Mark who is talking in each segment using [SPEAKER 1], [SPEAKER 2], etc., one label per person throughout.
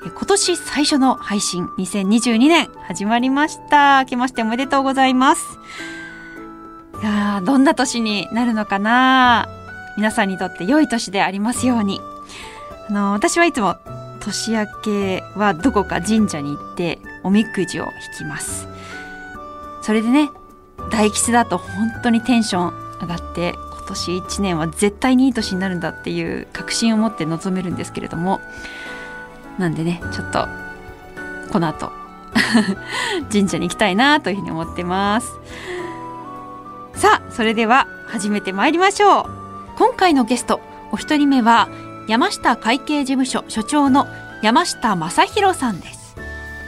[SPEAKER 1] 今年最初の配信2022年始まりました。明けましておめでとうございます。いやどんな年になるのかな。皆さんにとって良い年でありますように。あの私はいつも年明けはどこか神社に行っておみくじを引きます。それでね大吉だと本当にテンション上がって今年1年は絶対にいい年になるんだっていう確信を持って臨めるんですけれどもなんでねちょっとこの後 神社に行きたいなというふうに思ってます。さあそれでは始めてまいりましょう。今回のゲストお一人目は山下会計事務所所長の山下正弘さんです。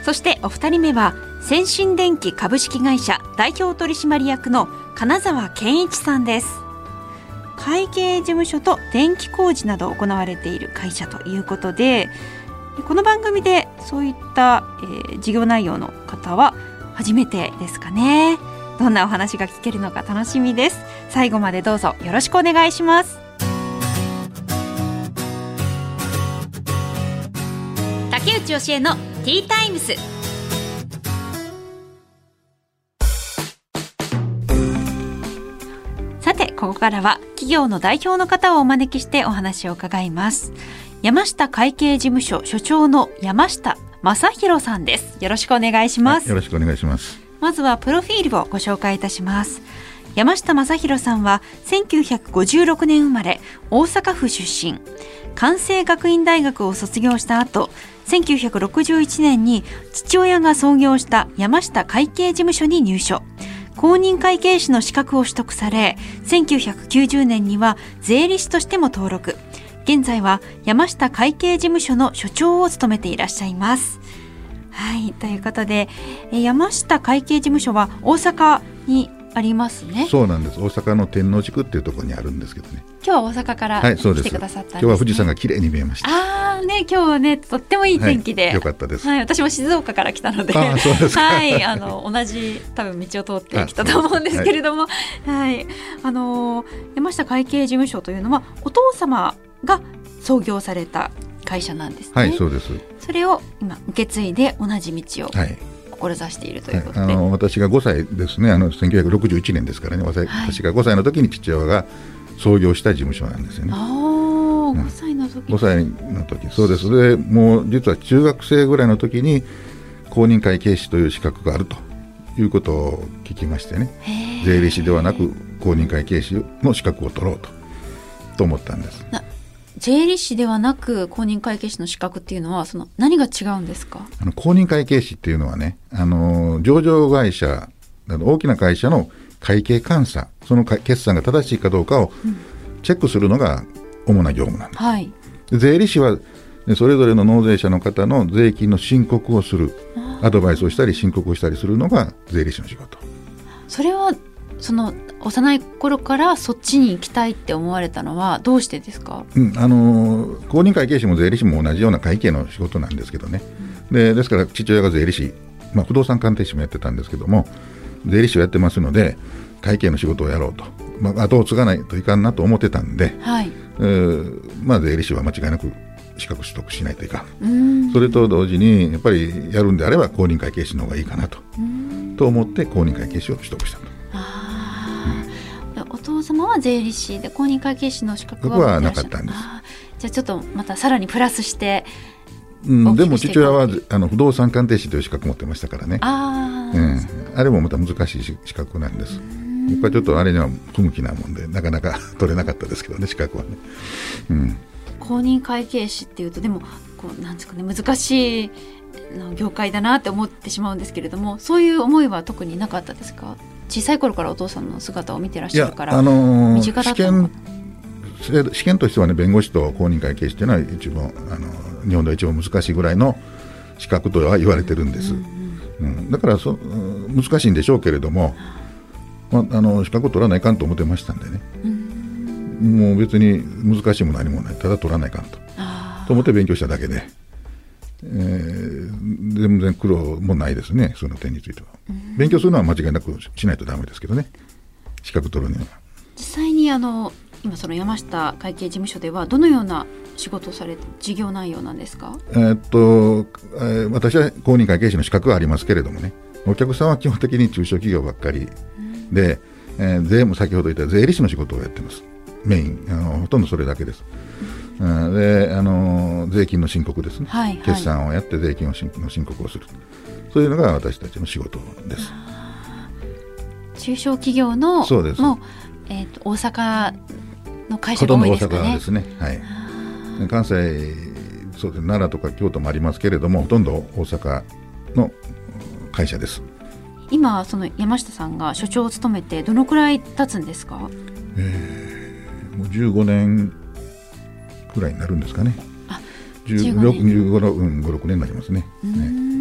[SPEAKER 1] そしてお二人目は先進電機株式会社代表取締役の金沢健一さんです。会計事務所と電気工事など行われている会社ということでこの番組でそういった、えー、事業内容の方は初めてですかね。どんなお話が聞けるのか楽しみです。最後までどうぞよろしくお願いします。竹内義恵のティータイムスさてここからは企業の代表の方をお招きしてお話を伺います。山下会計事務所所長の山下正弘さんです。よろしくお願いします、はい、
[SPEAKER 2] よろしくお願いします。
[SPEAKER 1] まずはプロフィールをご紹介いたします。山下正弘さんは1956年生まれ大阪府出身。関西学院大学を卒業した後1961年に父親が創業した山下会計事務所に入所。公認会計士の資格を取得され1990年には税理士としても登録現在は山下会計事務所の所長を務めていらっしゃいます。はい、ということで山下会計事務所は大阪にありますね。
[SPEAKER 2] そうなんです。大阪の天王地区っていうところにあるんですけどね。
[SPEAKER 1] 今日は大阪から来てくださったねはい、
[SPEAKER 2] 今日は富士山が綺麗に見えました。
[SPEAKER 1] ああね、今日はねとってもいい天気で、はい、
[SPEAKER 2] よかったです。
[SPEAKER 1] はい、私も静岡から来たので、
[SPEAKER 2] あそうです
[SPEAKER 1] はい、あの同じ多分道を通ってきたと思うんですけれども、はい、はい、あの山下会計事務所というのはお父様が創業された会社なんですね。
[SPEAKER 2] はいそうです。
[SPEAKER 1] それを今受け継いで同じ道を、はい。志しているということで、はい、あの
[SPEAKER 2] 私が5歳ですね。あの1961年ですからね、私が5歳の時に父親が創業した事務所なんですよね。あ
[SPEAKER 1] 5歳の時
[SPEAKER 2] 5歳の時そうです。でもう実は中学生ぐらいの時に公認会計士という資格があるということを聞きましてね。税理士ではなく公認会計士の資格を取ろうとと思ったんです。
[SPEAKER 1] 税理士ではなく公認会計士の資格っていうのはその何が違うんですか？
[SPEAKER 2] あの公認会計士っていうのはねあの上場会社大きな会社の会計監査その決算が正しいかどうかをチェックするのが主な業務なんです、はい、税理士はそれぞれの納税者の方の税金の申告をするアドバイスをしたり申告をしたりするのが税理士の仕事。
[SPEAKER 1] それはその幼い頃からそっちに行きたいって思われたのはどうしてですか、
[SPEAKER 2] うん、あの公認会計士も税理士も同じような会計の仕事なんですけどね、うん、でですから父親が税理士、まあ、不動産鑑定士もやってたんですけども税理士をやってますので会計の仕事をやろうと、まあ、後を継がないといかんなと思ってたんで、はい。えーまあ、税理士は間違いなく資格取得しないといかん。それと同時にやっぱりやるんであれば公認会計士の方がいいかなと。と思って公認会計士を取得したと。
[SPEAKER 1] 様は税理士で公認会計士の資格
[SPEAKER 2] はなかったんです。
[SPEAKER 1] じゃあちょっとまたさらにプラスして
[SPEAKER 2] うん、でも父親はあの不動産鑑定士という資格持ってましたからね。あ,、うん、あれもまた難しい資格なんです。僕はちょっとあれには不向きなもんでなかなか取れなかったですけどね資格はね、
[SPEAKER 1] うん、公認会計士っていうとでもこうなんですかね難しい業界だなって思ってしまうんですけれどもそういう思いは特になかったですか？小さい頃からお父さんの姿を見てらっしゃるからあの身近だったの
[SPEAKER 2] 試験としてはね弁護士と公認会計士というのは一番あの日本では一番難しいぐらいの資格とは言われてるんです、うん、うん、だからそ難しいんでしょうけれども、まあ、あの資格を取らないかんと思ってましたんでね、もう別に難しいも何もない。ただ取らないかんと。と思って勉強しただけで、えー、全然苦労もないですねその点については、勉強するのは間違いなくしないとダメですけどね。資格取るには。
[SPEAKER 1] 実際にあの今その山下会計事務所ではどのような仕事をされて事業内容なんですか？
[SPEAKER 2] えー、っと、えー、私は公認会計士の資格はありますけれどもね。お客さんは基本的に中小企業ばっかり。で、えー、税も先ほど言った税理士の仕事をやってます。メイン。あのほとんどそれだけです、うん、であの税金の申告ですね、はいはい、決算をやって税金の申告をするそういうのが私たちの仕事です。
[SPEAKER 1] 中小企業の
[SPEAKER 2] そうです。
[SPEAKER 1] もう、えーと、大阪の会社が多いですかね。
[SPEAKER 2] 大阪ですね。はい。関西そうです奈良とか京都もありますけれどもほとんど大阪の会社です。
[SPEAKER 1] 今その山下さんが所長を務めてどのくらい経つんですか、
[SPEAKER 2] えー、もう15年くらいになるんですかね。
[SPEAKER 1] あ15
[SPEAKER 2] うん56年になりますね。ね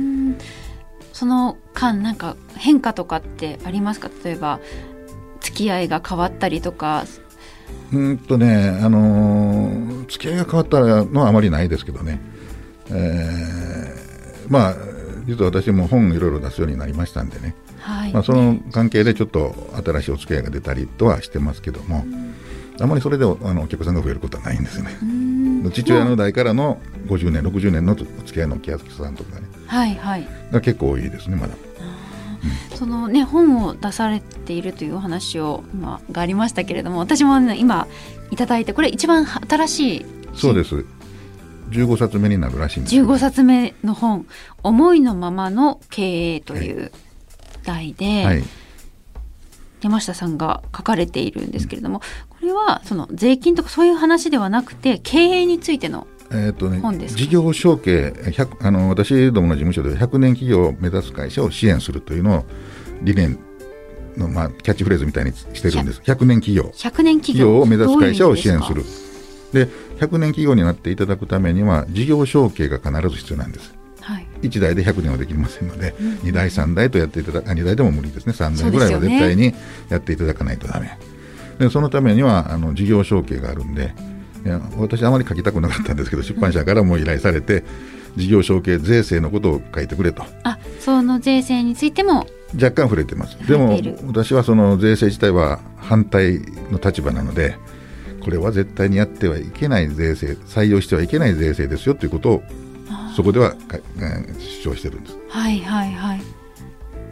[SPEAKER 1] その間なんか変化とかってありますか？例えば付き合いが変わったりとか。
[SPEAKER 2] うんとねあのー、付き合いが変わったのはあまりないですけどね、えー、まあ実は私も本いろいろ出すようになりましたんでね、はい、まあ、その関係でちょっと新しいお付き合いが出たりとはしてますけども、あまりそれであのお客さんが増えることはないんですよね。父親の代からの50年60年のお付き合いの木屋さんとかね、
[SPEAKER 1] はいはい、
[SPEAKER 2] が結構多いですねまだ。
[SPEAKER 1] そのね本を出されているというお話を今がありましたけれども私も、ね、今いただいてこれ一番新しい
[SPEAKER 2] そうです。15冊目になるらしいんです
[SPEAKER 1] 15冊目の本「思いのままの経営」という題で、はい、山下さんが書かれているんですけれども、これはその税金とかそういう話ではなくて経営についてのえーとね、
[SPEAKER 2] 事業承継あの私どもの事務所では100年企業を目指す会社を支援するというのを理念の、まあ、キャッチフレーズみたいにしてるんです。100年企業。
[SPEAKER 1] 100年企業。
[SPEAKER 2] を目指す会社を支援する。で100年企業になっていただくためには事業承継が必ず必要なんです。はい、1代で100年はできませんので、うん、2代、3代とやっていただく、2代でも無理ですね、3代ぐらいは絶対にやっていただかないとだめ、でそのためにはあの事業承継があるんで、私、あまり書きたくなかったんですけど、出版社からも依頼されて、事業承継税制のことを書いてくれと。
[SPEAKER 1] あその税制についても
[SPEAKER 2] 若干触れてます。でも私はその税制自体は反対の立場なので、これは絶対にやってはいけない税制採用してはいけない税制ですよということをそこでは主張してるんです。
[SPEAKER 1] はいはいはい、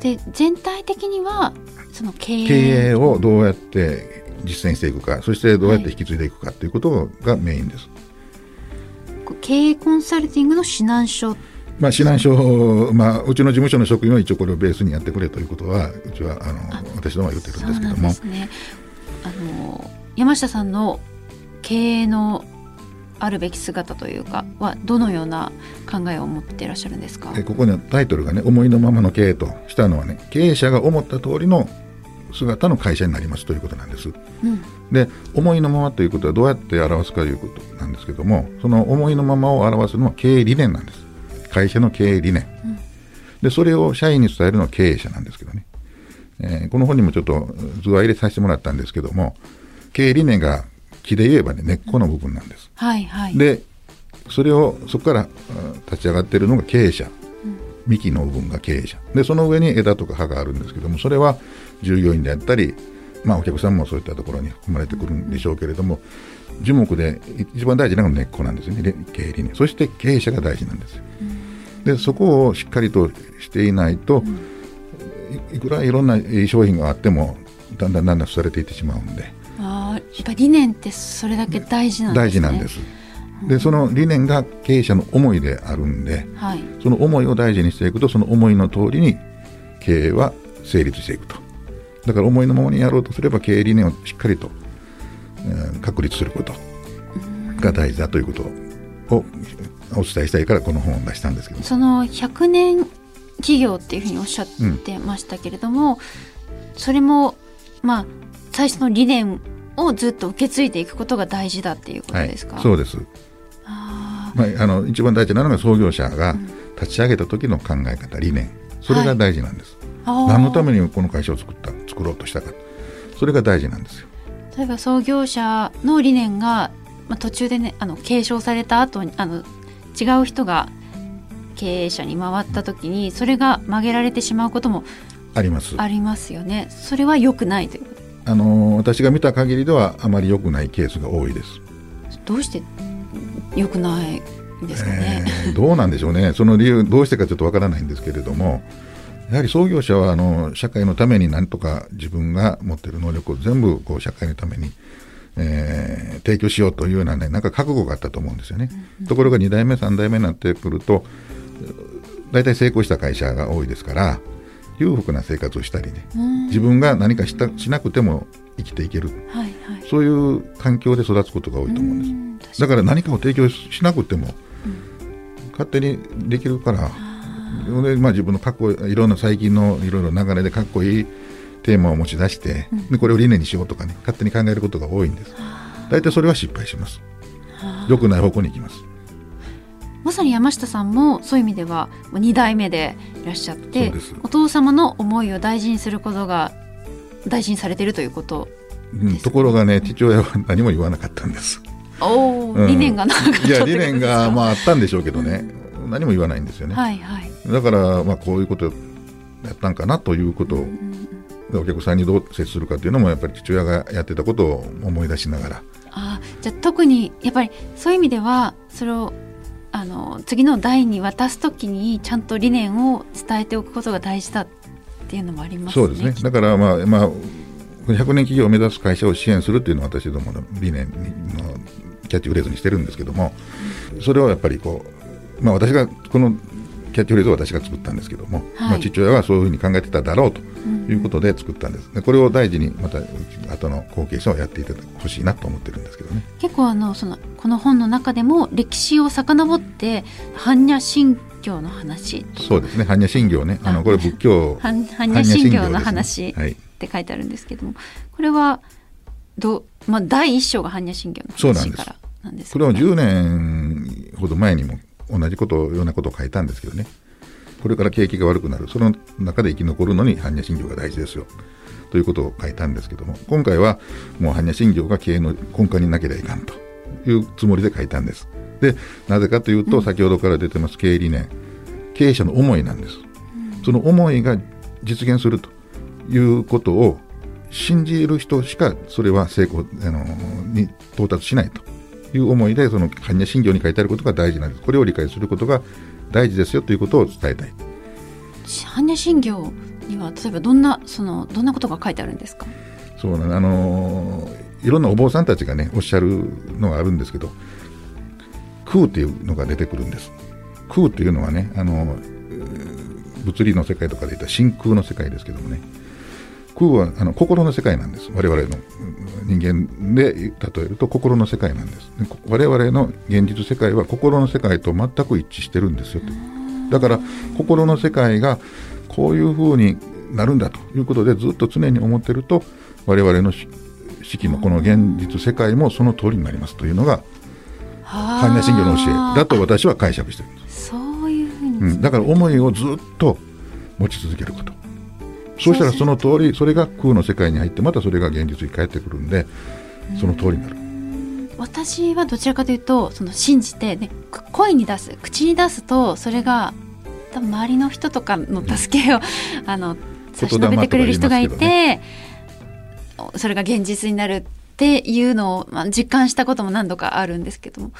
[SPEAKER 1] で全体的にはその経営
[SPEAKER 2] 経営をどうやって実践していくかそしてどうやって引き継いでいくかということがメインです。
[SPEAKER 1] はい、経営コンサルティングの指南書
[SPEAKER 2] まあ、指南書、まあ、うちの事務所の職員は一応これをベースにやってくれということはうちはあの私どもは言ってるんですけども。ね、
[SPEAKER 1] あの山下さんの経営のあるべき姿というかはどのような考えを持っていらっしゃるんですか？
[SPEAKER 2] ここにタイトルがね思いのままの経営としたのはね経営者が思った通りの姿の会社になりますということなんです。うん、で思いのままということはどうやって表すかということなんですけどもその思いのままを表すのは経営理念なんです。会社の経営理念、うん、でそれを社員に伝えるのは経営者なんですけどね、えー、この本にもちょっと図は入れさせてもらったんですけども経営理念が木で言えばね根っこの部分なんです。
[SPEAKER 1] はいはい、
[SPEAKER 2] でそれをそこから立ち上がっているのが経営者、うん、幹の部分が経営者。でその上に枝とか葉があるんですけどもそれは従業員であったり、まあ、お客さんもそういったところに含まれてくるんでしょうけれども樹木で一番大事なのが根っこなんですよね経営理念そして経営者が大事なんですよ。でそこをしっかりとしていないと、いくらいろんな商品があってもだんだんだんだん廃れていってしまうんで。
[SPEAKER 1] あやっぱ理念ってそれだけ大事なんですね。
[SPEAKER 2] 大事なんです。でその理念が経営者の思いであるんで、はい、その思いを大事にしていくとその思いの通りに経営は成立していくとだから思いのままにやろうとすれば経営理念をしっかりと、えー、確立することが大事だということをお伝えしたいからこの本を出したんですけど。
[SPEAKER 1] その100年企業っていうふうにおっしゃってましたけれども、うん、それもまあ最初の理念をずっと受け継いでいくことが大事だっていうことですか、
[SPEAKER 2] はい、そうです。あ、まあ、あの一番大事なのが創業者が立ち上げた時の考え方理念。それが大事なんです、何のためにこの会社を作った作ろうとしたか。それが大事なんですよ。
[SPEAKER 1] 例えば創業者の理念が、まあ、途中でねあの継承された後にあの違う人が経営者に回った時にそれが曲げられてしまうことも
[SPEAKER 2] あります。
[SPEAKER 1] ありますよね。それは良くないという
[SPEAKER 2] あの私が見た限りではあまり良くないケースが多いです。
[SPEAKER 1] どうして良くないですかね、
[SPEAKER 2] えー、どうなんでしょうね。その理由どうしてかちょっとわからないんですけれどもやはり創業者はあの社会のために何とか自分が持っている能力を全部こう社会のために、えー、提供しようというようなねなんか覚悟があったと思うんですよね、うん。うん、ところが2代目3代目になってくると大体成功した会社が多いですから裕福な生活をしたりね、自分が何かしたしなくても生きていける、はいはい、そういう環境で育つことが多いと思うんです。だから何かを提供しなくても、勝手にできるからで、まあ、自分のかっこいろんな最近のいろいろ流れでかっこいいテーマを持ち出して、でこれを理念にしようとかね勝手に考えることが多いんです。大体それは失敗します。良くない方向に行きます。
[SPEAKER 1] まさに山下さんもそういう意味では2代目でいらっしゃってお父様の思いを大事にすることが大事にされているということ、
[SPEAKER 2] ね、うん、ところがね父親は何も言わなかったんです。
[SPEAKER 1] おうん、理念がなかったいや
[SPEAKER 2] 理念がまああったんでしょうけどね、うん、何も言わないんですよね。はいはい、だからまあこういうことやったんかなということを、うん、お客さんにどう接するかというのもやっぱり父親がやってたことを思い出しながら。
[SPEAKER 1] あじゃあ特にやっぱりそういう意味ではそれをあの次の代に渡す時にちゃんと理念を伝えておくことが大事だっていうのもあります、
[SPEAKER 2] ね、そうですねだからまあまあ100年企業を目指す会社を支援するっていうのは私どもの理念のキャッチフレーズにしてるんですけどもそれをやっぱりこう、まあ、私がこのキャッチフレーズを私が作ったんですけども、はい、まあ、父親はそういうふうに考えてただろうということで作ったんです、でこれを大事にまた後の後継者をやっていただほしいなと思ってるんですけどね。
[SPEAKER 1] 結構あのそのこの本の中でも歴史を遡って般若心経の話
[SPEAKER 2] そうですね。般若心経ね。あのこれ仏教
[SPEAKER 1] 般若心経の話って書いてあるんですけども、はい、これはど、まあ、第一章が般若心経の話からなんです
[SPEAKER 2] これは10年ほど前にも同じこといろんなことを書いたんですけどね。これから景気が悪くなる。その中で生き残るのに般若心経が大事ですよ。ということを書いたんですけども今回はもう般若心経が経営の根幹になければいかんというつもりで書いたんです。でなぜかというと、先ほどから出てます経営理念。経営者の思いなんです、その思いが実現するということを信じる人しかそれは成功あのに到達しないという思いでその般若心経に書いてあることが大事なんですこれを理解することが大事ですよということを伝えたい。
[SPEAKER 1] 般若心経には例えばどんなそのどんなことが書いてあるんですか？
[SPEAKER 2] そうなあのいろんなお坊さんたちがねおっしゃるのがあるんですけど空っていうのが出てくるんです。空っていうのはねあの物理の世界とかで言ったら真空の世界ですけどもね空はあの心の世界なんです。我々の人間で例えると心の世界なんです。我々の現実世界は心の世界と全く一致してるんですよだから心の世界がこういうふうになるんだということでずっと常に思ってると我々の式のこの現実世界もその通りになりますというのが般若心経の教え。だと私は解釈してるんです。
[SPEAKER 1] そういうふうに、
[SPEAKER 2] うん、だから思いをずっと持ち続けることそうしたらその通りそれが空の世界に入ってまたそれが現実に返ってくるんでその通りになる。
[SPEAKER 1] 私はどちらかというとその信じて、ね、声に出す口に出すとそれが多分周りの人とかの助けを、うん、あの差し伸べてくれる人がいて、ね、それが現実になるっていうのを、まあ、実感したことも何度かあるんですけども。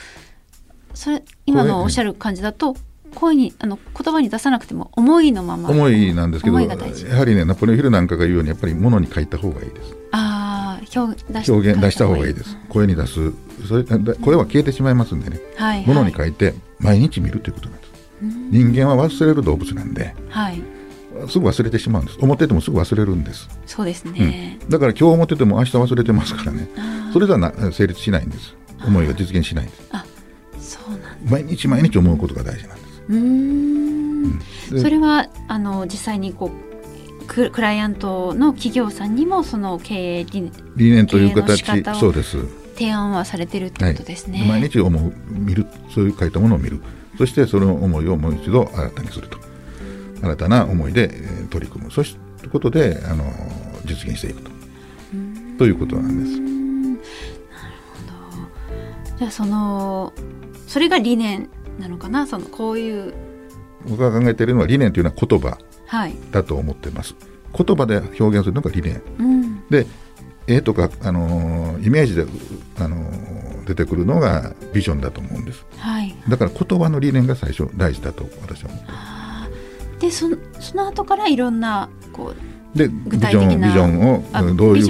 [SPEAKER 1] それ今のおっしゃる感じだと声にあの言葉に出さなくても思いのまま。
[SPEAKER 2] 思いなんですけどやはりねナポレオンヒルなんかが言うようにやっぱりものに書いた方がいいです。
[SPEAKER 1] ああ表
[SPEAKER 2] 表現出した方がいいです。声に出す。それ声は消えてしまいますんでね、はいはい、ものに書いて毎日見るということなんです。人間は忘れる動物なんで、はい、すぐ忘れてしまうんです。思っててもすぐ忘れるんです。
[SPEAKER 1] そうですね、
[SPEAKER 2] うん、だから今日思ってても明日忘れてますからね。それではな成立しないんです。思いが実現しないんです。あそうなん毎日毎日思うことが大事なんですうん。
[SPEAKER 1] それはあの実際にこうククライアントの企業さんにもその経営理
[SPEAKER 2] 理念という形そうです。
[SPEAKER 1] 提案はされてるってことですね、
[SPEAKER 2] はい、毎日思う見るそういう書いたものを見る。そしてその思いをもう一度新たにすると。新たな思いで、えー取り組む。そういうことであの実現していくと。ということなんです。
[SPEAKER 1] じゃあそのそれが理念なのかな？そのこういう。
[SPEAKER 2] 僕が考えているのは理念というのは言葉
[SPEAKER 1] はい、
[SPEAKER 2] だと思っています。言葉で表現するのが理念。
[SPEAKER 1] うん、
[SPEAKER 2] で絵とか、あのーイメージで、あのー出てくるのがビジョンだと思うんです。
[SPEAKER 1] はい。
[SPEAKER 2] だから言葉の理念が最初大事だと私は思って
[SPEAKER 1] でそのその後からいろんなこう
[SPEAKER 2] で
[SPEAKER 1] 具
[SPEAKER 2] ビジョ
[SPEAKER 1] 体的な
[SPEAKER 2] ンビジョンをどういう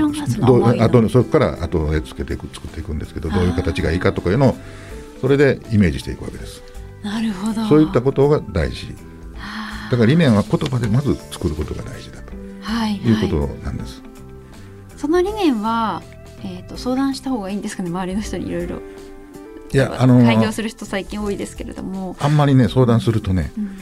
[SPEAKER 2] どうあとそこから後でつけていく作っていくんですけどどういう形がいいかとかいうのをそれでイメージしていくわけです
[SPEAKER 1] なるほど。
[SPEAKER 2] そういったことが大事。
[SPEAKER 1] は
[SPEAKER 2] だから理念は言葉でまず作ることが大事だと。
[SPEAKER 1] はい
[SPEAKER 2] い。うこ
[SPEAKER 1] は
[SPEAKER 2] となんです、
[SPEAKER 1] い、その理念は、えー、と相談した方がいいんですかね？周りの人にいろいろ。
[SPEAKER 2] いやあのー
[SPEAKER 1] 開業する人最近多いですけれども、
[SPEAKER 2] あんまりね相談するとね
[SPEAKER 1] うん。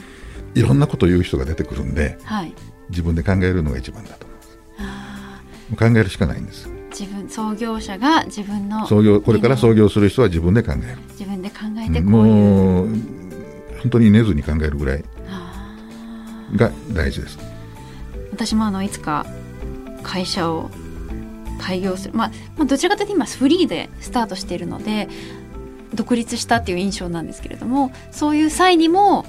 [SPEAKER 2] いろんなことを言う人が出てくるんで
[SPEAKER 1] はい。
[SPEAKER 2] 自分で考えるのが一番だと思
[SPEAKER 1] あ
[SPEAKER 2] う考えるしかないんです。
[SPEAKER 1] ー自分創業者が自分の
[SPEAKER 2] 創業これから創
[SPEAKER 1] 業
[SPEAKER 2] 業する人は自分で考える。
[SPEAKER 1] 自分で考えてこういう、
[SPEAKER 2] もう本当に寝ずに考えるぐらい
[SPEAKER 1] あ
[SPEAKER 2] が大事です。
[SPEAKER 1] ー私もあのいつか会社を開業する、まあ、まあどちらかというと今フリーでスタートしているので独立したっていう印象なんですけれどもそういう際にも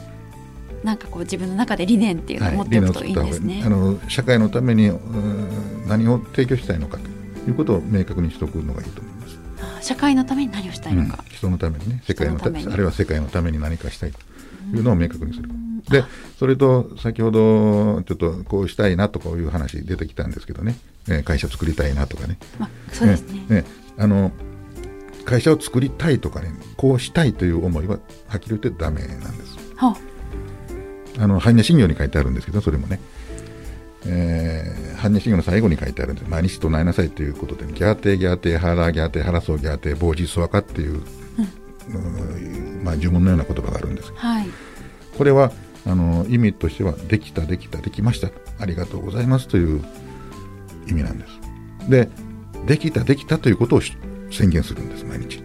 [SPEAKER 1] なんかこう自分の中で理念っていうのを持っておくといいんですね。
[SPEAKER 2] あの社会のためにうん何を提供したいのかということを明確にしておくのがいいと思います。
[SPEAKER 1] 社会のために何をしたいのか、
[SPEAKER 2] うん。人のためにね。世界のた
[SPEAKER 1] めに。
[SPEAKER 2] あるいは世界のために何かしたいというのを明確にする。でそれと先ほどちょっとこうしたいなとかいう話出てきたんですけどね、えー会社作りたいなとかね。
[SPEAKER 1] まあ、そうですね。
[SPEAKER 2] ね。あの会社を作りたいとかねこうしたいという思いははっきり言ってダメなんです。
[SPEAKER 1] は
[SPEAKER 2] あの般若心経に書いてあるんですけどそれもね、えー、般若心経の最後に書いてあるんです毎日唱えなさいということで、ギャーテーギャーテーハラギャーテーハラソーギャーテーボージスワカっていう、うんまあ、呪文のような言葉があるんです
[SPEAKER 1] はい。
[SPEAKER 2] これはあの意味としてはできたできたできましたありがとうございますという意味なんですでできたできたということを宣言するんです毎日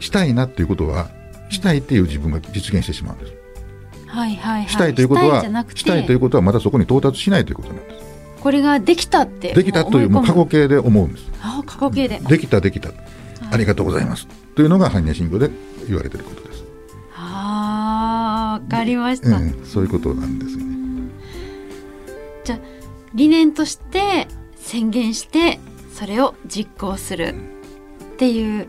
[SPEAKER 2] したいなということはしたいっていう自分が実現してしまうんです。したいということはしたいということはまだそこに到達しないということなんです。
[SPEAKER 1] これができたって。
[SPEAKER 2] できたというもう過去形で思うんです。
[SPEAKER 1] ああ、過去形で。
[SPEAKER 2] できたできた。ありがとうございます。というのが般若心経で言われていることです、
[SPEAKER 1] ああ、わかりました。
[SPEAKER 2] うん、そういうことなんですよね。
[SPEAKER 1] じゃあ理念として宣言してそれを実行するっていう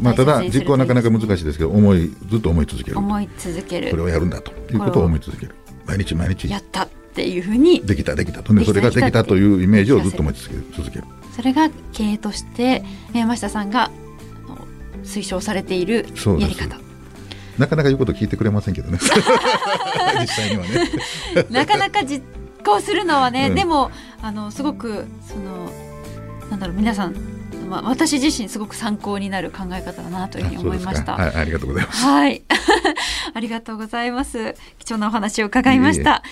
[SPEAKER 2] まあ、ただ実行はなかなか難しいですけど思いずっと思い続ける。
[SPEAKER 1] 思い続ける。
[SPEAKER 2] これをやるんだということを思い続ける。毎日毎日。
[SPEAKER 1] やったっていうふうに
[SPEAKER 2] できたできた。とねそれができたというイメージをずっと思い続ける。
[SPEAKER 1] それが経営として山下さんが推奨されているやり方。
[SPEAKER 2] なかなか言うこと聞いてくれませんけどね。実際にはね。
[SPEAKER 1] なかなか実行するのはね、
[SPEAKER 2] うん。
[SPEAKER 1] でもあのすごくそのなんだろう皆さん、まあ、私自身すごく参考になる考え方だなというふうに思いました。
[SPEAKER 2] はい、ありがとうございます
[SPEAKER 1] はい。ありがとうございます。貴重なお話を伺いました。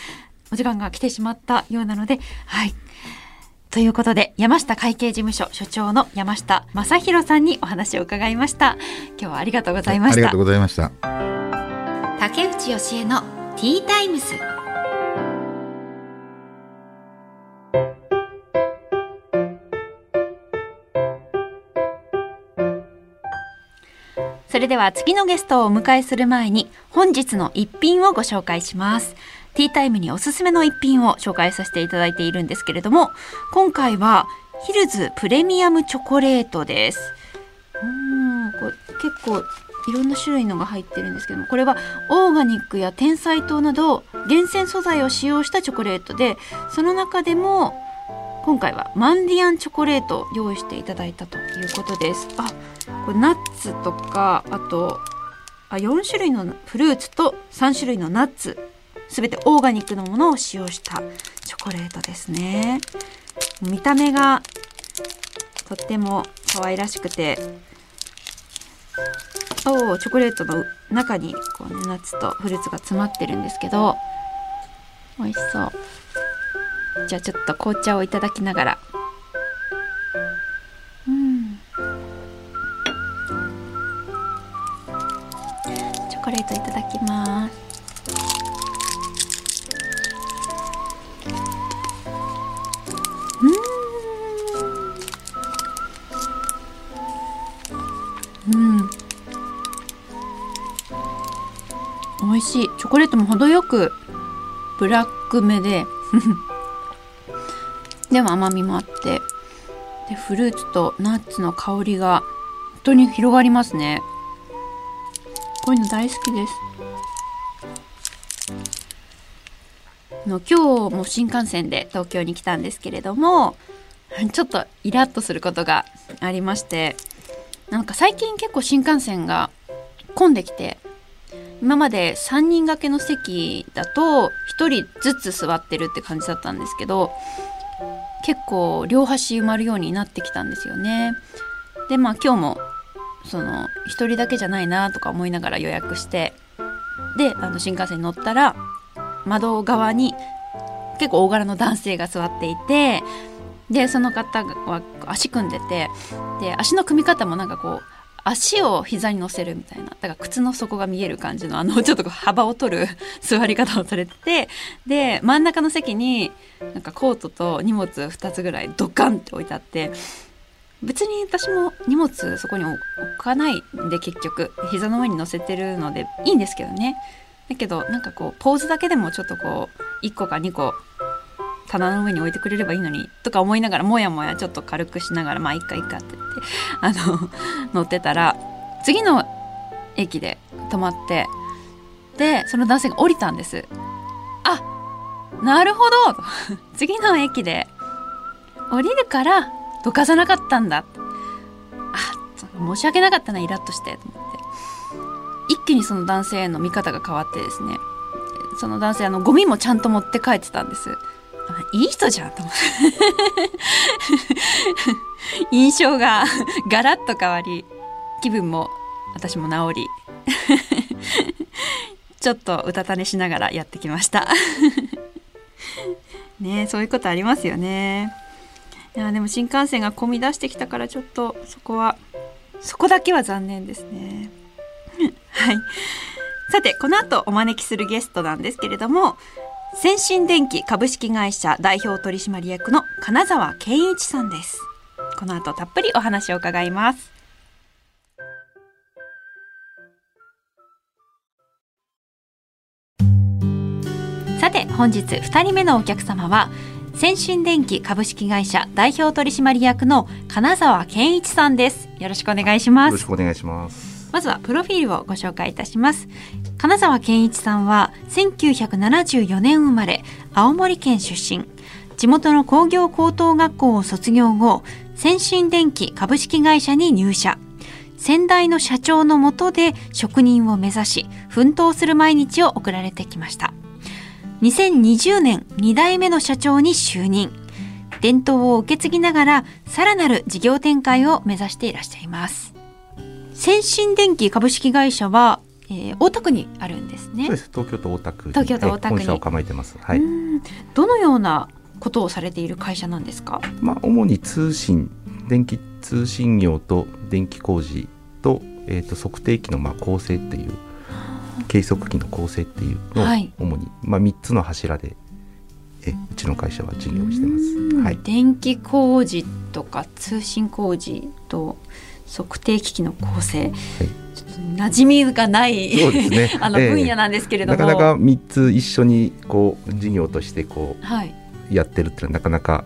[SPEAKER 1] お時間が来てしまったようなので、はい。ということで、山下会計事務所所長の山下正弘さんにお話を伺いました。今日はありがとうございました
[SPEAKER 2] ありがとう。ございました
[SPEAKER 1] 竹内義恵のティータイムス。それでは次のゲストをお迎えする前に本日の一品をご紹介します。ティータイムにおすすめの一品を紹介させていただいているんですけれども、今回はヒルズプレミアムチョコレートです。うんこれ結構いろんな種類のが入ってるんですけどもこれはオーガニックや天才糖など厳選素材を使用したチョコレートでその中でも今回はマンディアンチョコレートを用意していただいたということです。あこれナッツとかあとあ4種類のフルーツと3種類のナッツすべてオーガニックのものを使用したチョコレートですね。見た目がとっても可愛らしくておーチョコレートの中にこう、ね、ナッツとフルーツが詰まってるんですけど美味しそう。じゃあちょっと紅茶をいただきながら。うん。チョコレートいただきます。うん。うん。美味しい。チョコレートも程よくブラックめで。でも甘みもあって。でフルーツとナッツの香りが本当に広がりますね。こういうの大好きです。の今日も新幹線で東京に来たんですけれども ちょっとイラッとすることがありましてなんか最近結構新幹線が混んできて今まで3人掛けの席だと1人ずつ座ってるって感じだったんですけど結構両端埋まるようになってきたんですよね。でまあ今日もその1人だけじゃないなとか思いながら予約してであの新幹線に乗ったら窓側に結構大柄の男性が座っていてでその方は足組んでてで足の組み方もなんかこう足を膝に乗せるみたいな。だから靴の底が見える感じのあの ちょっと幅を取る 座り方をされててで真ん中の席になんかコートと荷物2つぐらいドカンって置いてあって別に私も荷物そこに置かないんで結局。膝の上に乗せてるのでいいんですけどね。だけどなんかこうポーズだけでもちょっとこう1個か2個棚の上に置いてくれればいいのにとか思いながらもやもやちょっと軽くしながらまあいっかいっかって。あの乗ってたら次の駅で止まってでその男性が降りたんです。あなるほど。次の駅で降りるからどかさなかったんだ。あ申し訳なかったなイラッとして。と思って。一気にその男性への見方が変わってですね。その男性あのゴミもちゃんと持って帰ってたんです。いい人じゃん。と思って。印象が ガラッと変わり気分も私も治り ちょっとうたた寝しながらやってきました。ねそういうことありますよね。いやでも新幹線が混み出してきたからちょっとそこはそこだけは残念ですね。はい。さてこの後お招きするゲストなんですけれども先進電機株式会社代表取締役の金沢健一さんです。この後たっぷりお話を伺います。さて本日2人目のお客様は先進電機株式会社代表取締役の金沢健一さんです。よろしくお願いします。
[SPEAKER 3] よろしくお願いします。
[SPEAKER 1] まずはプロフィールをご紹介いたします。金沢健一さんは1974年生まれ青森県出身。地元の工業高等学校を卒業後先進電機株式会社に入社。先代の社長の下で職人を目指し奮闘する毎日を送られてきました。2020年2代目の社長に就任。伝統を受け継ぎながらさらなる事業展開を目指していらっしゃいます。先進電機株式会社は、えー、大田区にあるんですね。
[SPEAKER 3] そうです。東京都大田区
[SPEAKER 1] 東京都大田区に。
[SPEAKER 3] 本社を構えてます。はい。
[SPEAKER 1] どのようなことをされている会社なんですか？
[SPEAKER 3] まあ主に通信電気通信業と電気工事と,、えーと、測定器のまあ構成っていう計測器の構成っていうのを主に、まあ、3つの柱でえうちの会社は事業してます、
[SPEAKER 1] はい、電気工事とか通信工事と測定機器の構成、はい、ちょっと馴染みがないそうです、ね、あの分野なんですけれども、
[SPEAKER 3] えー、なかなか3つ一緒にこう事業としてこうやってるってのはなかなか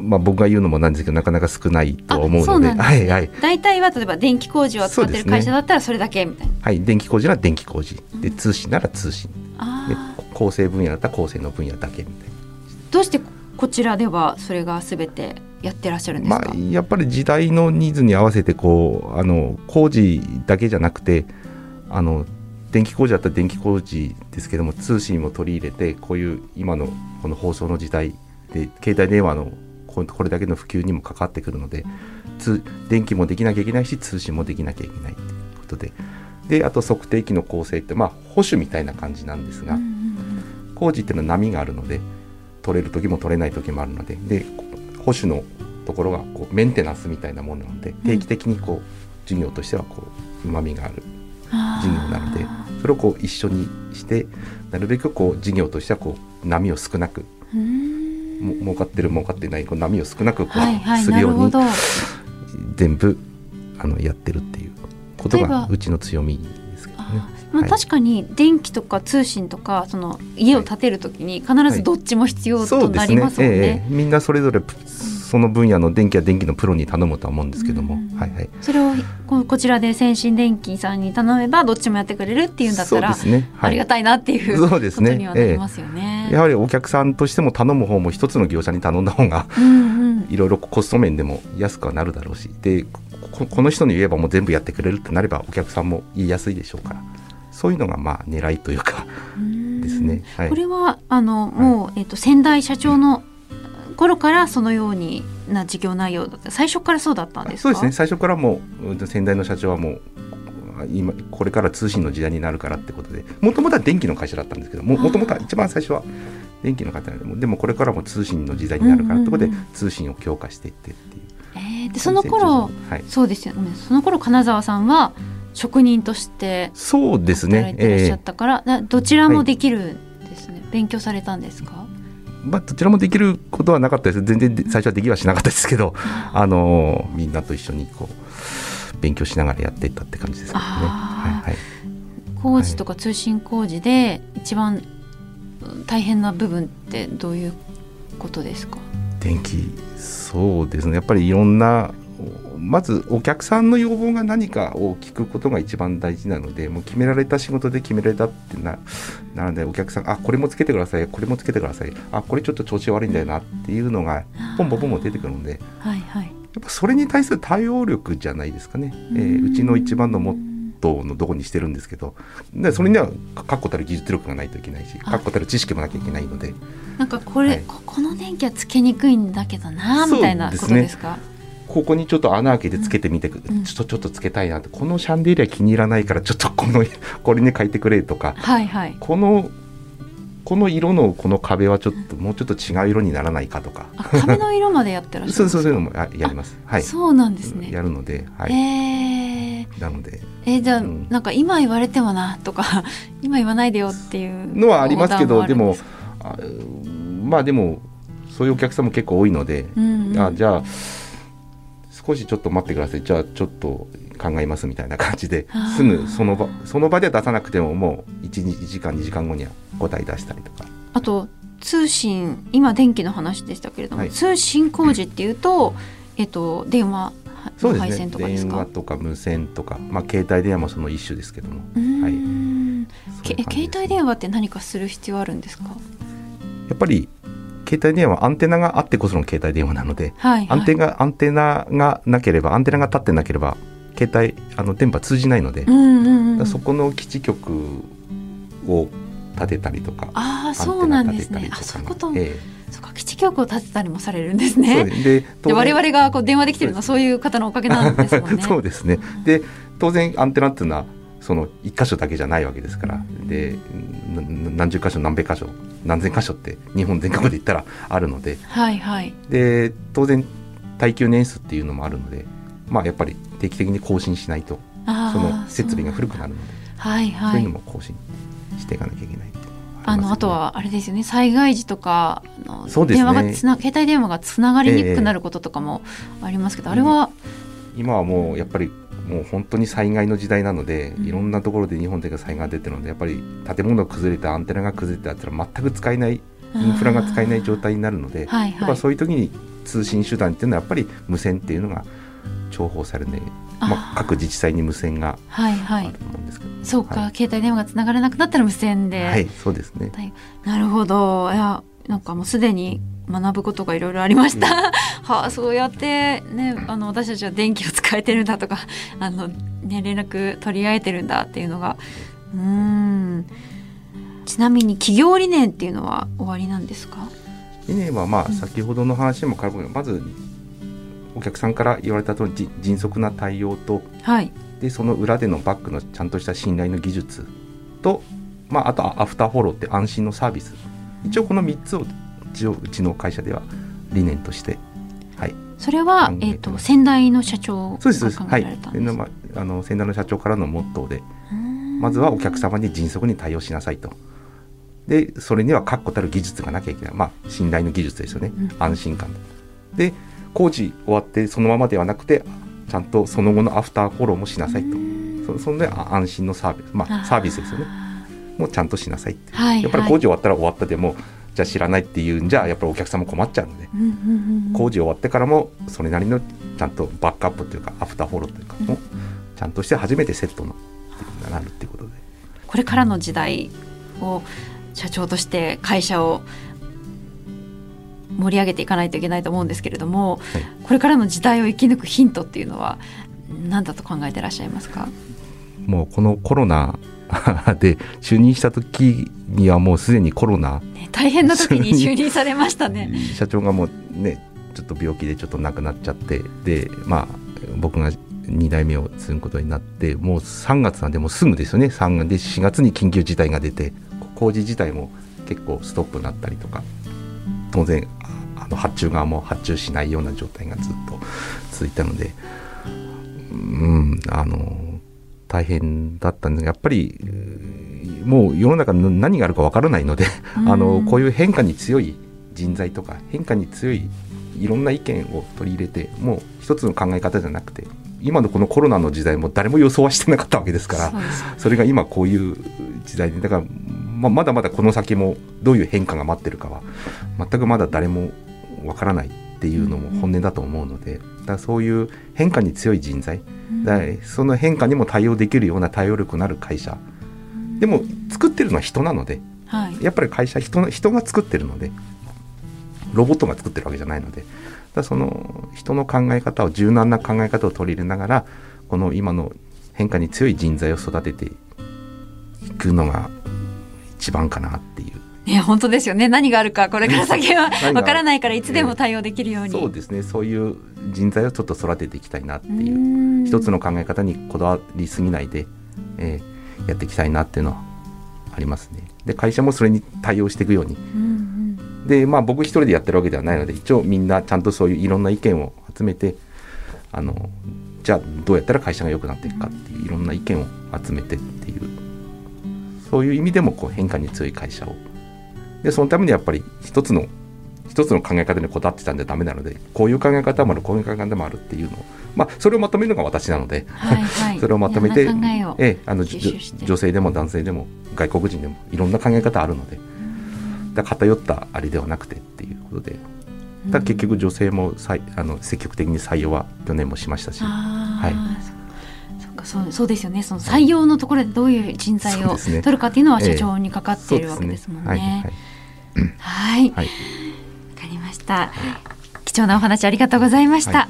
[SPEAKER 3] まあ、僕が言うのもなんですけどなかなか少ないとは思うので。はいはい、
[SPEAKER 1] 大体は例えば電気工事を使ってる会社だったらそれだけみたいな、ね、
[SPEAKER 3] はい電気工事なら電気工事。で通信なら通信。で構成分野だったら構成の分野だけみたいな。
[SPEAKER 1] どうしてこちらではそれがすべてやってらっしゃるんですか、
[SPEAKER 3] まあ、やっぱり時代のニーズに合わせてこうあの工事だけじゃなくてあの電気工事だったら電気工事ですけども通信も取り入れてこういう今のこの放送の時代で携帯電話のこれだけの普及にも関わってくるので通電気もできなきゃいけないし通信もできなきゃいけないということで。であと測定器の構成ってまあ保守みたいな感じなんですが、工事っていうのは波があるので取れる時も取れない時もあるので。で保守のところがこうメンテナンスみたいなものなので定期的にこう事業としてはこううまみがある事業なのでそれをこう一緒にしてなるべくこう事業としてはこう波を少なくも儲かってる儲かってないこう波を少なくこう、はいはい、するように全部あのやってるっていうことがうちの強みですけどね。
[SPEAKER 1] まあ、
[SPEAKER 3] はい。
[SPEAKER 1] 確かに電気とか通信とかその家を建てるときに必ずどっちも必要となりますもんね。
[SPEAKER 3] ええ。みんなそれぞれその分野の電気や電気のプロに頼むとは思うんですけども、
[SPEAKER 1] うん。
[SPEAKER 3] はいはい。
[SPEAKER 1] それをここちらで先進電機さんに頼めばどっちもやってくれるっていうんだったら、
[SPEAKER 3] そうですね、はい。
[SPEAKER 1] ありがたいなっていう
[SPEAKER 3] そう
[SPEAKER 1] ますよね。
[SPEAKER 3] やはりお客さんとしても頼む方も一つの業者に頼んだ方が
[SPEAKER 1] うんうん。
[SPEAKER 3] いろいろコスト面でも安くはなるだろうし。でここの人に言えばもう全部やってくれるってなればお客さんも言いやすいでしょうから。そういうのがまあ狙いというか。
[SPEAKER 1] うん。
[SPEAKER 3] ですね。はい。
[SPEAKER 1] これはあのもう、えっと先代社長の頃からそのようにな事業内容だった。最初からそうだったんですか？
[SPEAKER 3] そうですね。最初からもううん先代の社長はもう今これから通信の時代になるからってことでもともとは電気の会社だったんですけどもともとは一番最初は電気の会社でもでもこれからも通信の時代になるからってことで通信を強化していってっていう。
[SPEAKER 1] えーでその頃
[SPEAKER 3] はい、
[SPEAKER 1] そうですよね。その頃金沢さんは職人として
[SPEAKER 3] そうですね。
[SPEAKER 1] 働いてらっしゃ
[SPEAKER 3] え
[SPEAKER 1] ったから、などちらもできるんですね、勉強されたんですか？
[SPEAKER 3] えまあどちらもできることはなかったです。全然で最初はできはしなかったですけどあのーみんなと一緒にこう勉強しながらやっていったって感じですけどね。はいはい。
[SPEAKER 1] 工事とか通信工事で一番大変な部分ってどういうことですか？
[SPEAKER 3] 電気。そうですね。やっぱりいろんなまずお客さんの要望が何かを聞くことが一番大事なのでもう決められた仕事で決められたってななのでお客さんあこれもつけてくださいこれもつけてくださいあこれちょっと調子悪いんだよなっていうのがポンポンポンポン出てくるので
[SPEAKER 1] はいはい。
[SPEAKER 3] やっぱそれに対する対応力じゃないですかね、えーうちの一番のモットーのどこにしてるんですけどでそれには確固たる技術力がないといけないし
[SPEAKER 1] あ。
[SPEAKER 3] 確固たる知識もなきゃいけないので。
[SPEAKER 1] なんかこれ、
[SPEAKER 3] はい。
[SPEAKER 1] ここの電気はつけにくいんだけどなみたいなことですか？
[SPEAKER 3] ここにちょっと穴開けてつけてみて、
[SPEAKER 1] ん。
[SPEAKER 3] ちょっとちょっとつけたいなってこのシャンデリア気に入らないからちょっとこの これに変えてくれとか。
[SPEAKER 1] はいはい。
[SPEAKER 3] このこの色のこの壁はちょっともうちょっと違う色にならないかとか。
[SPEAKER 1] あ壁の色までやってらっしゃ
[SPEAKER 3] そう
[SPEAKER 1] るんですか？
[SPEAKER 3] そうそういうのもややります。はい。
[SPEAKER 1] そうなんですね。
[SPEAKER 3] やるのではい、
[SPEAKER 1] へー。
[SPEAKER 3] なので
[SPEAKER 1] えーじゃあ、
[SPEAKER 3] うん。
[SPEAKER 1] なんか今言われてもなとか 今言わないでよっていう
[SPEAKER 3] のはありますけどでも
[SPEAKER 1] あ
[SPEAKER 3] まあでもそういうお客さんも結構多いので、
[SPEAKER 1] うんうん。
[SPEAKER 3] あじゃあ少しちょっと待ってください。じゃあちょっと考えますみたいな感じですぐその場その場では出さなくてももう 1, 1時間2時間後には答え出したりとか。
[SPEAKER 1] あと通信今電気の話でしたけれども、
[SPEAKER 3] はい。
[SPEAKER 1] 通信工事っていうと、えっと電話
[SPEAKER 3] そうですね。
[SPEAKER 1] の配線とかですか？
[SPEAKER 3] 電話とか無線とか、まあ、携帯電話もその一種ですけども。はい。
[SPEAKER 1] んけ
[SPEAKER 3] そういう感じです
[SPEAKER 1] 携帯電話って何かする必要あるんですか？
[SPEAKER 3] やっぱり携帯電話はアンテナがあってこその携帯電話なので、
[SPEAKER 1] はい、はい、
[SPEAKER 3] アンテナアンテナがなければアンテナが立ってなければ携帯あの電波通じないので、
[SPEAKER 1] うんうんうん。
[SPEAKER 3] そこの基地局を建てたりとか
[SPEAKER 1] あそうなんですね。あ
[SPEAKER 3] 立てたりとか
[SPEAKER 1] そういうこと、
[SPEAKER 3] え
[SPEAKER 1] そうか基地局を建てたりもされるんです
[SPEAKER 3] え
[SPEAKER 1] ね
[SPEAKER 3] でで
[SPEAKER 1] 我々がこう電話できてるのはそういう方のおかげなんですもんね。
[SPEAKER 3] そうですね。で当然アンテナっていうのはその一箇所だけじゃないわけですから。で何十箇所何百箇所何千箇所って日本全国で言ったらあるので。
[SPEAKER 1] はいはい。
[SPEAKER 3] で当然耐久年数っていうのもあるのでまあやっぱり定期的に更新しないとその設備が古くなるので
[SPEAKER 1] はい
[SPEAKER 3] そう
[SPEAKER 1] はいい。う
[SPEAKER 3] のも更新していかなきゃいけない
[SPEAKER 1] あのあとはあれですよね。災害時とかあの電話がつな携帯電話がつながりにくくなることとかもありますけど、あれは、
[SPEAKER 3] 今はもうやっぱりもう本当に災害の時代なので、
[SPEAKER 1] うん。
[SPEAKER 3] いろんなところで日本で災害が出てるのでやっぱり建物が崩れてアンテナが崩れてあったら全く使えないインフラが使えない状態になるので
[SPEAKER 1] はいはい。
[SPEAKER 3] やっぱそういう時に通信手段っていうのはやっぱり無線っていうのが重宝されて、まあ、各自治体に無線が
[SPEAKER 1] はいはい。
[SPEAKER 3] あると思うんですけど、
[SPEAKER 1] そうか、
[SPEAKER 3] はい。
[SPEAKER 1] 携帯電話がつながれなくなったら無線で、
[SPEAKER 3] はいそうですね。
[SPEAKER 1] なるほど。いやなんかもうすでに学ぶことがいろいろありました、はあそうやってねあの私たちは電気を使えてるんだとか あの、ね、連絡取り合えてるんだっていうのが。うーん。ちなみに企業理念っていうのは終わりなんですか？
[SPEAKER 3] 理念はま
[SPEAKER 1] うん。
[SPEAKER 3] あ先ほどの話にも絡むまずお客さんから言われた通りじ迅速な対応と
[SPEAKER 1] はい。
[SPEAKER 3] でその裏でのバックのちゃんとした信頼の技術と、まあ、あとアフターフォローって安心のサービス一応この3つを一応うちの会社では理念としてはい。
[SPEAKER 1] それは
[SPEAKER 3] 考、え
[SPEAKER 1] ー、と先代の社長が
[SPEAKER 3] そうです。はい。ああの先代の社長からのモットーでまずはお客様に迅速に対応しなさいと。でそれには確固たる技術がなきゃいけない。まあ信頼の技術ですよね、
[SPEAKER 1] うん。
[SPEAKER 3] 安心感。で工事終わってそのままではなくてちゃんとその後のアフターフォローもしなさいと。そそんであ安心のサービス。まあサービスですよねもうちゃんとしなさいって。
[SPEAKER 1] はい
[SPEAKER 3] やっぱり工事終わったら終わったでも、じゃあ知らないっていうんじゃやっぱりお客さんも困っちゃうので、
[SPEAKER 1] うんうんうん
[SPEAKER 3] 工事終わってからもそれなりのちゃんとバックアップというかアフターフォローというかもちゃんとして初めてセットのなるっていうことで。
[SPEAKER 1] これからの時代を社長として会社を盛り上げていかないといけないと思うんですけれども、
[SPEAKER 3] はい。
[SPEAKER 1] これからの時代を生き抜くヒントっていうのは何だと考えてらっしゃいますか？
[SPEAKER 3] もうこのコロナ で就任した時にはもうすでにコロナ。
[SPEAKER 1] ね大変な時に 就任されましたね。
[SPEAKER 3] 社長がもうねちょっと病気でちょっと亡くなっちゃってでまあ僕が2代目を継ぐことになってもう3月なんでもうすぐですよね。3月で4月に緊急事態が出て工事自体も結構ストップになったりとか。当然ああの発注側も発注しないような状態がずっと続いたのでうんあの大変だったんですがやっぱりもう世の中の何があるかわからないのであのこういう変化に強い人材とか変化に強いいろんな意見を取り入れてもう一つの考え方じゃなくて今のこのコロナの時代も誰も予想はしてなかったわけですから
[SPEAKER 1] そ
[SPEAKER 3] れが今こういう時代でだから、まあ、まだまだこの先もどういう変化が待ってるかは全くまだ誰もわからないっていうのも本音だと思うのでだそういう変化に強い人材。だその変化にも対応できるような対応力のある会社。でも作ってるのは人なので
[SPEAKER 1] はい、
[SPEAKER 3] やっぱり会社人の人が作ってるのでロボットが作ってるわけじゃないので。だその人の考え方を柔軟な考え方を取り入れながらこの今の変化に強い人材を育てていくのが一番かなっていう
[SPEAKER 1] ね本当ですよね。何があるかこれから先は わからないからいつでも対応できるように。
[SPEAKER 3] そうですね。そういう人材をちょっと育てていきたいなって
[SPEAKER 1] う
[SPEAKER 3] いう一つの考え方にこだわりすぎないで、えーやっていきたいなっていうのはありますね。で会社もそれに対応していくように。
[SPEAKER 1] うんうん。
[SPEAKER 3] でまあ僕一人でやってるわけではないので一応みんなちゃんとそういういろんな意見を集めてあのじゃあどうやったら会社が良くなっていくかっていういろんな意見を集めてっていうそういう意味でもこう変化に強い会社をでそのためにやっぱり一つの一つの考え方にこだわってたんじゃダメなのでこういう考え方もあるこういう考え方もあるっていうのをまあそれをまとめるのが私なので、
[SPEAKER 1] はいはい、
[SPEAKER 3] それをまとめて
[SPEAKER 1] え
[SPEAKER 3] あの女性でも男性でも外国人でもいろんな考え方あるのでだ偏ったあれではなくてっていうことで。だ結局女性もさいあの積極的に採用は去年もしましたし、はい。
[SPEAKER 1] そそうかそうそうですよね。その採用のところでどういう人材を取るかっていうのは
[SPEAKER 3] ええ。
[SPEAKER 1] 社長にかかっているわけですもんね。
[SPEAKER 3] はい
[SPEAKER 1] わ
[SPEAKER 3] はい
[SPEAKER 1] かりました。貴重なお話ありがとうございました。
[SPEAKER 3] は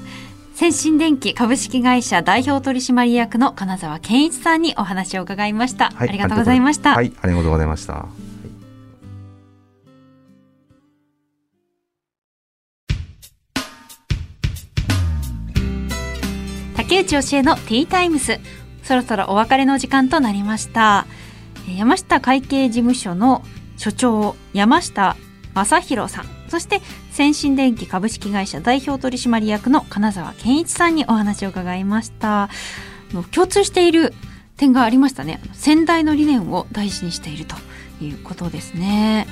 [SPEAKER 1] 先進電機株式会社代表取締役の金沢健一さんにお話を伺いました。
[SPEAKER 3] はい
[SPEAKER 1] ありがとうございました。
[SPEAKER 3] はい、ありがとうございました。
[SPEAKER 1] 竹内教えのティータイムスそろそろお別れの時間となりましたえー山下会計事務所の所長山下正弘さん。そして先進電機株式会社代表取締役の金沢健一さんにお話を伺いました。共通している点がありましたね。先代の理念を大事にしているということですね。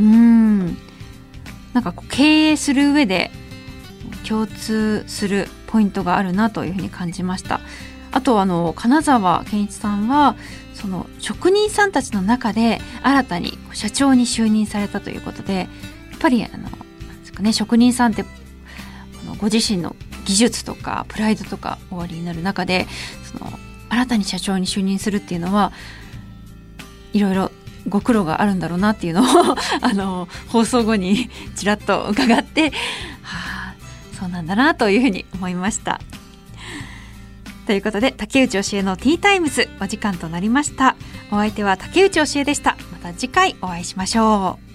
[SPEAKER 1] うん。なんかこう経営する上で共通するポイントがあるなというふうに感じました。あとあの金沢健一さんはその職人さんたちの中で新たに社長に就任されたということでやっぱりあのですかね職人さんってあのご自身の技術とかプライドとかおありになる中でその新たに社長に就任するっていうのはいろいろご苦労があるんだろうなっていうのを あの放送後にちらっと伺ってはあそうなんだなというふうに思いました。ということで竹内教えのティータイムズお時間となりました。お相手は竹内教えでした。また次回お会いしましょう。